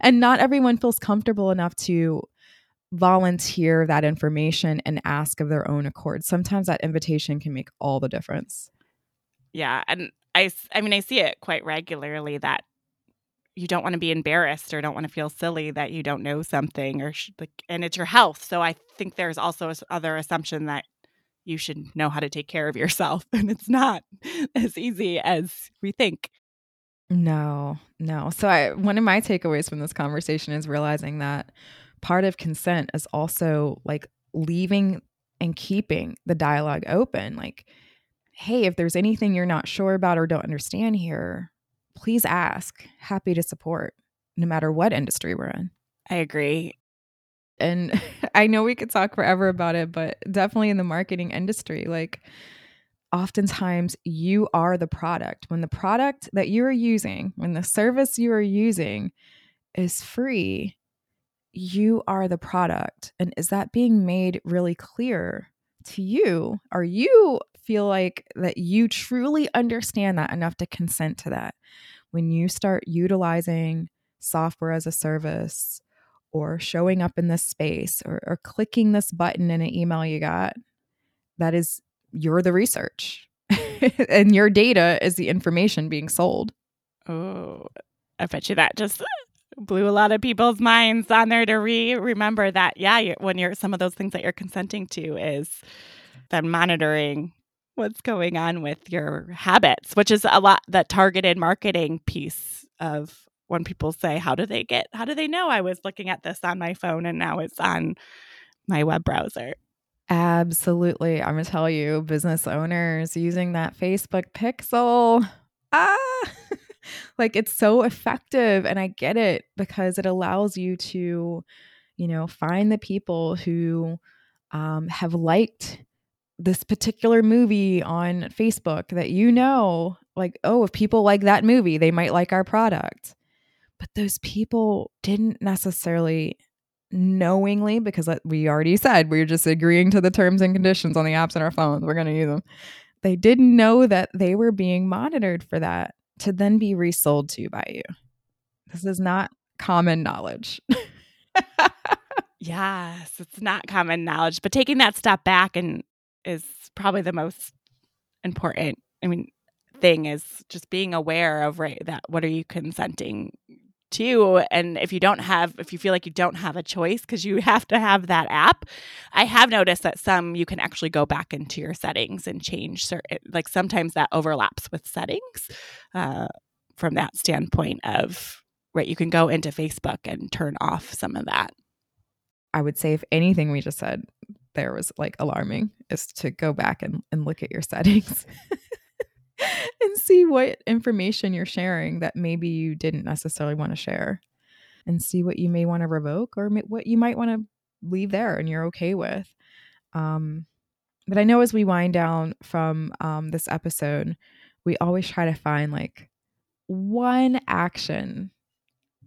And not everyone feels comfortable enough to volunteer that information and ask of their own accord. Sometimes that invitation can make all the difference. Yeah, and I I mean I see it quite regularly that you don't want to be embarrassed or don't want to feel silly that you don't know something or like and it's your health. So I think there's also other assumption that you should know how to take care of yourself and it's not as easy as we think. No, no. So I one of my takeaways from this conversation is realizing that part of consent is also like leaving and keeping the dialogue open. Like, hey, if there's anything you're not sure about or don't understand here, please ask. Happy to support, no matter what industry we're in. I agree. And I know we could talk forever about it, but definitely in the marketing industry, like, oftentimes you are the product. When the product that you are using, when the service you are using is free, you are the product. And is that being made really clear to you? Are you feel like that you truly understand that enough to consent to that? When you start utilizing software as a service or showing up in this space or, or clicking this button in an email you got, that is, you're the research and your data is the information being sold. Oh, I bet you that just blew a lot of people's minds on there to re remember that yeah when you're some of those things that you're consenting to is then monitoring what's going on with your habits which is a lot that targeted marketing piece of when people say how do they get how do they know i was looking at this on my phone and now it's on my web browser? Absolutely. I'm gonna tell you business owners using that facebook pixel ah like it's so effective and I get it because it allows you to you know find the people who um, have liked this particular movie on Facebook that you know like oh if people like that movie they might like our product but those people didn't necessarily knowingly because we already said we are just agreeing to the terms and conditions on the apps on our phones we're going to use them they didn't know that they were being monitored for that to then be resold to by you. This is not common knowledge. yes, it's not common knowledge, but taking that step back and is probably the most important. I mean, thing is just being aware of right that what are you consenting to and if you don't have if you feel like you don't have a choice because you have to have that app i have noticed that some you can actually go back into your settings and change certain like sometimes that overlaps with settings uh, from that standpoint of right you can go into facebook and turn off some of that i would say if anything we just said there was like alarming is to go back and, and look at your settings and see what information you're sharing that maybe you didn't necessarily want to share and see what you may want to revoke or what you might want to leave there and you're okay with. Um, but I know as we wind down from um, this episode, we always try to find like one action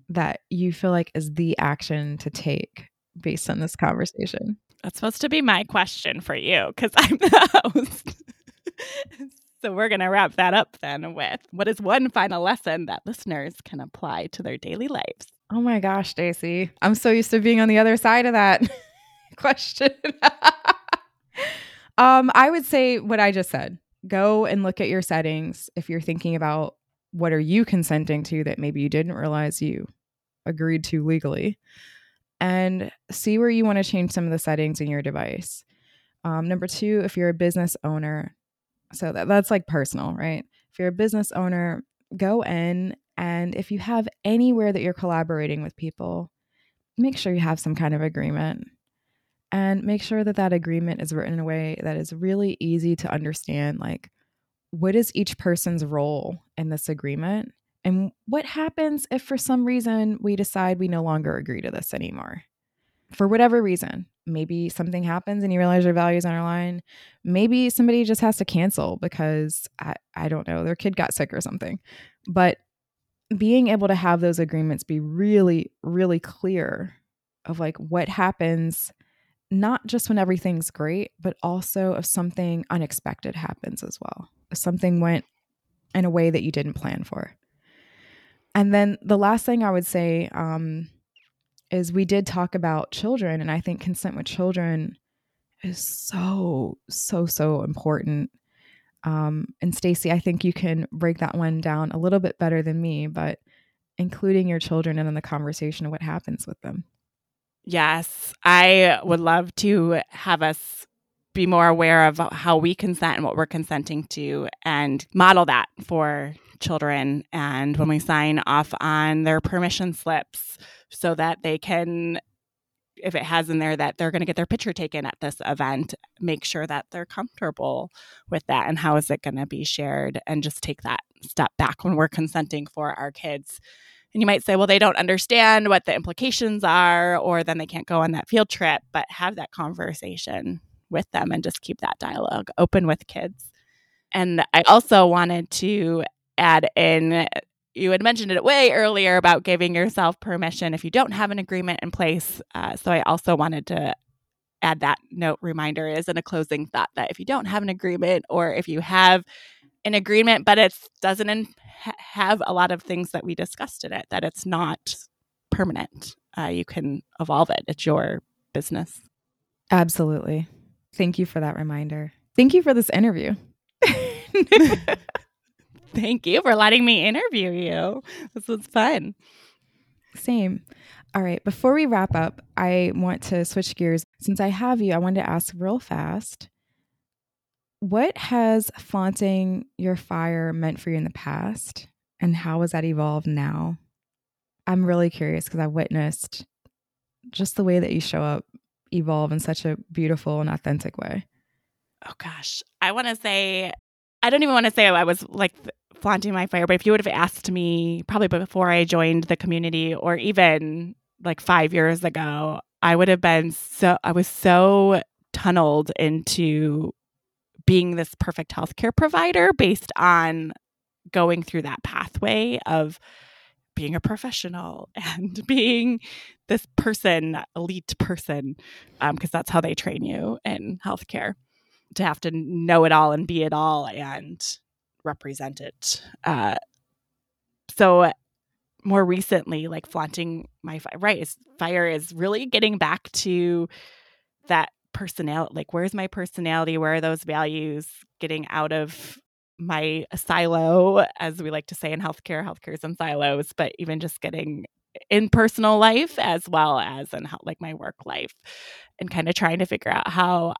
that you feel like is the action to take based on this conversation. That's supposed to be my question for you because I'm the host. So we're going to wrap that up then with what is one final lesson that listeners can apply to their daily lives? Oh my gosh, Stacie. I'm so used to being on the other side of that question. um, I would say what I just said. Go and look at your settings if you're thinking about what are you consenting to that maybe you didn't realize you agreed to legally and see where you want to change some of the settings in your device. Um, number two, if you're a business owner, so that, that's like personal, right? If you're a business owner, go in and if you have anywhere that you're collaborating with people, make sure you have some kind of agreement and make sure that that agreement is written in a way that is really easy to understand like what is each person's role in this agreement and what happens if for some reason we decide we no longer agree to this anymore for whatever reason maybe something happens and you realize your values our line. Maybe somebody just has to cancel because I, I don't know, their kid got sick or something. But being able to have those agreements be really, really clear of like what happens, not just when everything's great, but also if something unexpected happens as well. If something went in a way that you didn't plan for. And then the last thing I would say um, is we did talk about children, and I think consent with children is so, so, so important. Um, and Stacie, I think you can break that one down a little bit better than me, but including your children and in the conversation of what happens with them. Yes, I would love to have us be more aware of how we consent and what we're consenting to and model that for children and when we sign off on their permission slips so that they can if it has in there that they're going to get their picture taken at this event make sure that they're comfortable with that and how is it going to be shared and just take that step back when we're consenting for our kids and you might say, well, they don't understand what the implications are, or then they can't go on that field trip, but have that conversation with them and just keep that dialogue open with kids. And I also wanted to add in you had mentioned it way earlier about giving yourself permission if you don't have an agreement in place. Uh, so I also wanted to add that note reminder is in a closing thought that if you don't have an agreement or if you have an agreement, but it doesn't in, ha- have a lot of things that we discussed in it, that it's not permanent. Uh, you can evolve it. It's your business. Absolutely. Thank you for that reminder. Thank you for this interview. Thank you for letting me interview you. This was fun. Same. All right. Before we wrap up, I want to switch gears. Since I have you, I wanted to ask real fast what has flaunting your fire meant for you in the past and how has that evolved now? I'm really curious because I witnessed just the way that you show up evolve in such a beautiful and authentic way. Oh gosh. I want to say I don't even want to say I was like flaunting my fire, but if you would have asked me probably before I joined the community or even like 5 years ago, I would have been so I was so tunneled into being this perfect healthcare provider based on going through that pathway of being a professional and being this person, elite person, because um, that's how they train you in healthcare to have to know it all and be it all and represent it. Uh, so more recently, like flaunting my fire, right, is fire is really getting back to that personality like where's my personality where are those values getting out of my silo as we like to say in healthcare healthcare is in silos but even just getting in personal life as well as in like my work life and kind of trying to figure out how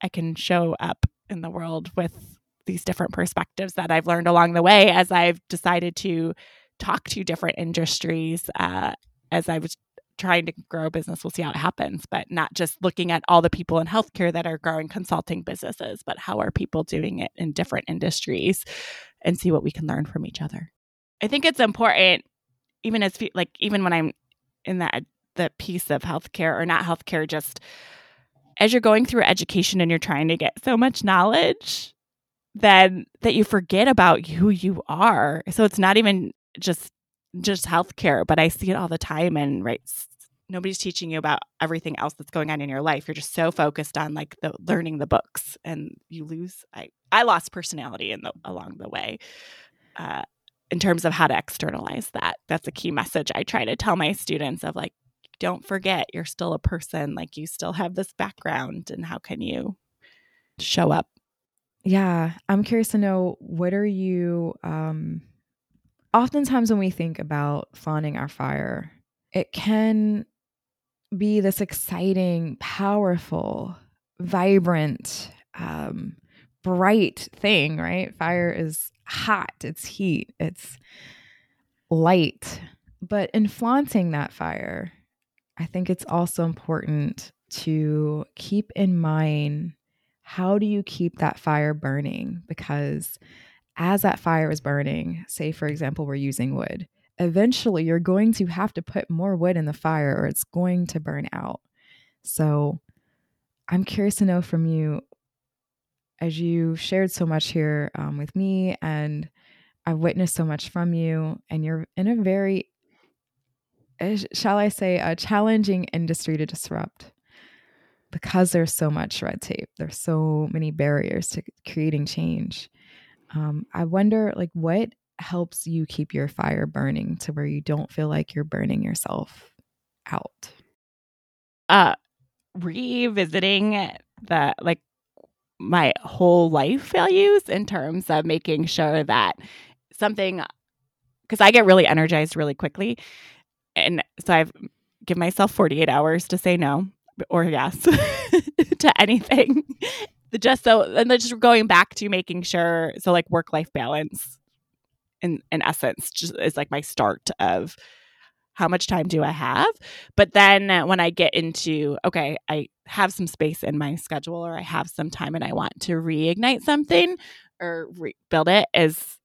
i can show up in the world with these different perspectives that i've learned along the way as i've decided to talk to different industries uh, as i was trying to grow a business, we'll see how it happens, but not just looking at all the people in healthcare that are growing consulting businesses, but how are people doing it in different industries and see what we can learn from each other. I think it's important, even as like even when I'm in that the piece of healthcare or not healthcare, just as you're going through education and you're trying to get so much knowledge, then that you forget about who you are. So it's not even just just healthcare, but I see it all the time. And right, nobody's teaching you about everything else that's going on in your life. You're just so focused on like the learning the books, and you lose. I I lost personality in the along the way. Uh, in terms of how to externalize that, that's a key message I try to tell my students of like, don't forget you're still a person. Like you still have this background, and how can you show up? Yeah, I'm curious to know what are you um oftentimes when we think about fawning our fire, it can be this exciting, powerful, vibrant, um, bright thing, right? Fire is hot, it's heat, it's light. But in flaunting that fire, I think it's also important to keep in mind how do you keep that fire burning? Because as that fire is burning, say, for example, we're using wood, eventually you're going to have to put more wood in the fire or it's going to burn out. So I'm curious to know from you, as you shared so much here um, with me, and I've witnessed so much from you, and you're in a very, eh, shall I say, a challenging industry to disrupt because there's so much red tape, there's so many barriers to creating change. Um, I wonder, like, what helps you keep your fire burning to where you don't feel like you're burning yourself out? Uh revisiting the like my whole life values in terms of making sure that something because I get really energized really quickly. And so I've give myself 48 hours to say no or yes to anything. just so and then just going back to making sure so like work life balance in in essence just is like my start of how much time do I have? But then uh, when I get into, okay, I have some space in my schedule or I have some time and I want to reignite something or rebuild it, is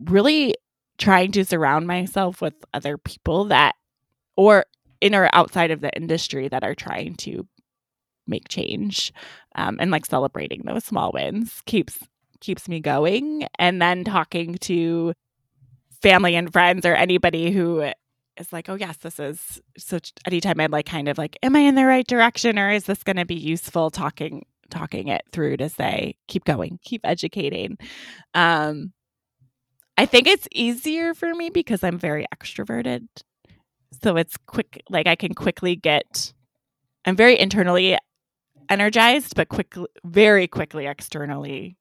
really trying to surround myself with other people that, or in or outside of the industry that are trying to make change um, and like celebrating those small wins keeps keeps me going and then talking to family and friends or anybody who is like, oh yes, this is so anytime I'm like kind of like, am I in the right direction or is this gonna be useful talking talking it through to say, keep going, keep educating. Um I think it's easier for me because I'm very extroverted. So it's quick like I can quickly get I'm very internally energized, but quickly very quickly externally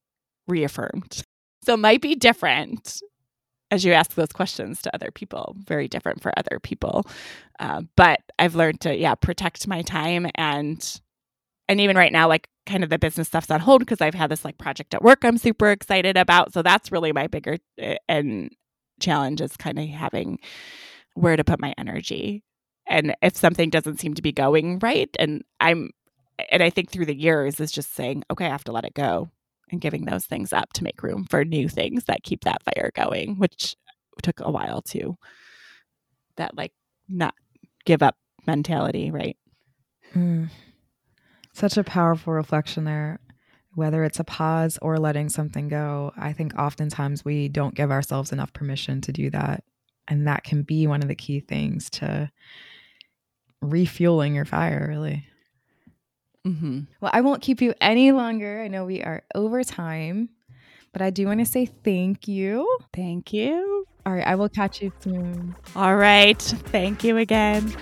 reaffirmed. So it might be different as you ask those questions to other people, very different for other people. Uh, but I've learned to, yeah, protect my time and, and even right now, like kind of the business stuff's on hold because I've had this like project at work I'm super excited about. So that's really my bigger uh, and challenge is kind of having where to put my energy. And if something doesn't seem to be going right, and I'm, and I think through the years is just saying, okay, I have to let it go and giving those things up to make room for new things that keep that fire going, which took a while to that like not give up mentality, right? Mm. Such a powerful reflection there. Whether it's a pause or letting something go, I think oftentimes we don't give ourselves enough permission to do that. And that can be one of the key things to refueling your fire, really. Mm-hmm. Well, I won't keep you any longer. I know we are over time, but I do want to say thank you. Thank you. All right, I will catch you soon. All right. Thank you again.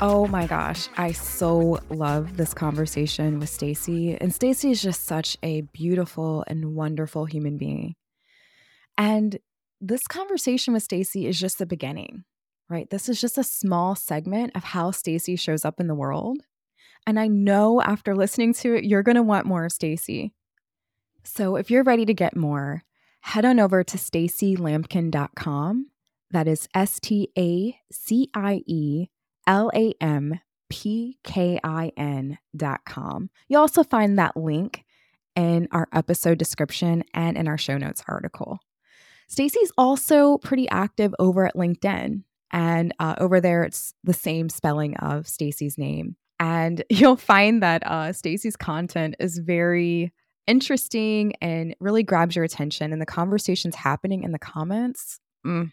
Oh my gosh, I so love this conversation with Stacie. And Stacie is just such a beautiful and wonderful human being. And this conversation with Stacie is just the beginning right? This is just a small segment of how Stacie shows up in the world. And I know after listening to it, you're going to want more of Stacie. So if you're ready to get more, head on over to stacielampkin.com. That is S T A C I E L A M P K I N.com. You'll also find that link in our episode description and in our show notes article. Stacie's also pretty active over at LinkedIn. And uh, over there, it's the same spelling of Stacie's name. And you'll find that uh, Stacie's content is very interesting and really grabs your attention. And the conversations happening in the comments, mm,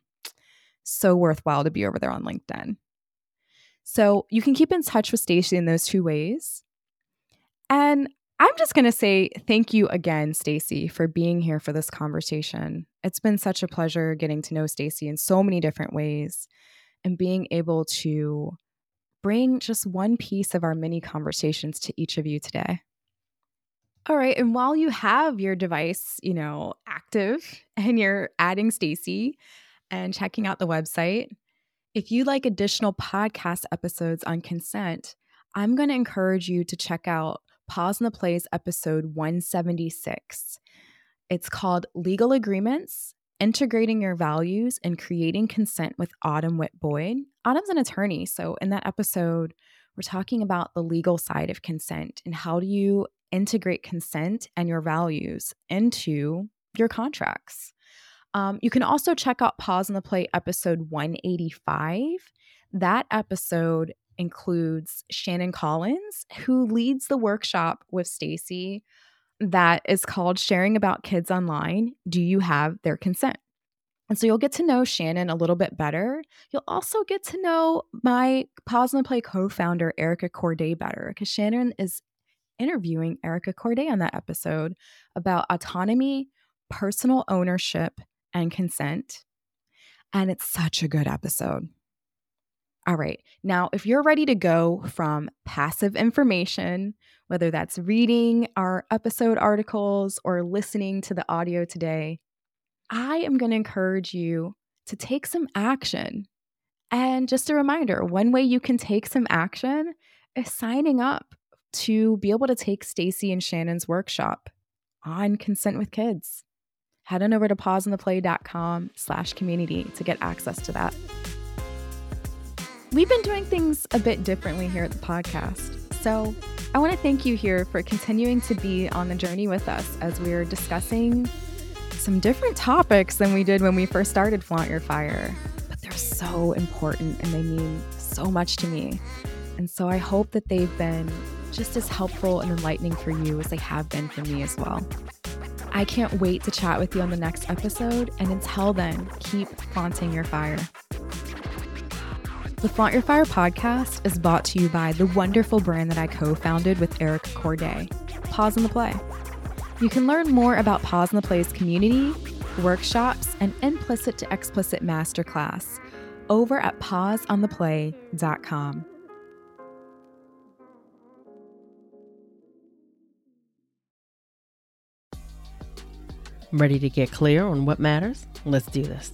so worthwhile to be over there on LinkedIn. So you can keep in touch with Stacie in those two ways. And I'm just going to say thank you again, Stacie, for being here for this conversation. It's been such a pleasure getting to know Stacie in so many different ways and being able to bring just one piece of our mini conversations to each of you today. All right, and while you have your device, you know, active and you're adding Stacie and checking out the website, if you like additional podcast episodes on consent, I'm going to encourage you to check out Pause on the Play's episode 176. It's called Legal Agreements integrating your values and creating consent with Autumn Witt Boyd. Autumn's an attorney. So, in that episode, we're talking about the legal side of consent and how do you integrate consent and your values into your contracts. Um, you can also check out Pause on the Play episode 185. That episode includes Shannon Collins, who leads the workshop with Stacie that is called Sharing About Kids Online Do You Have Their Consent? And so you'll get to know Shannon a little bit better. You'll also get to know my Pause and Play co founder, Erica Courdae, better because Shannon is interviewing Erica Courdae on that episode about autonomy, personal ownership and consent. And it's such a good episode. All right. Now, if you're ready to go from passive information, whether that's reading our episode articles or listening to the audio today, I am going to encourage you to take some action. And just a reminder one way you can take some action is signing up to be able to take Stacie and Shannon's workshop on consent with kids. Head on over to pauseontheplay.com slash community to get access to that. We've been doing things a bit differently here at the podcast. So I want to thank you here for continuing to be on the journey with us as we're discussing some different topics than we did when we first started Flaunt Your Fire. But they're so important and they mean so much to me. And so I hope that they've been just as helpful and enlightening for you as they have been for me as well. I can't wait to chat with you on the next episode. And until then, keep flaunting your fire. The Flaunt Your Fire podcast is brought to you by the wonderful brand that I co founded with Eric Courdae, Pause on the Play. You can learn more about Pause on the Play's community, workshops, and implicit to explicit masterclass over at pauseontheplay.com. Ready to get clear on what matters? Let's do this.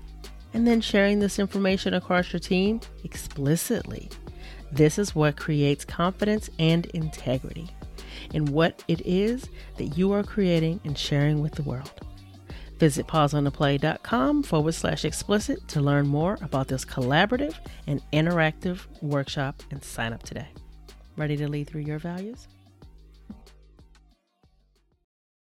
and then sharing this information across your team explicitly. This is what creates confidence and integrity in what it is that you are creating and sharing with the world. Visit pauseontheplay.com forward slash explicit to learn more about this collaborative and interactive workshop and sign up today. Ready to lead through your values?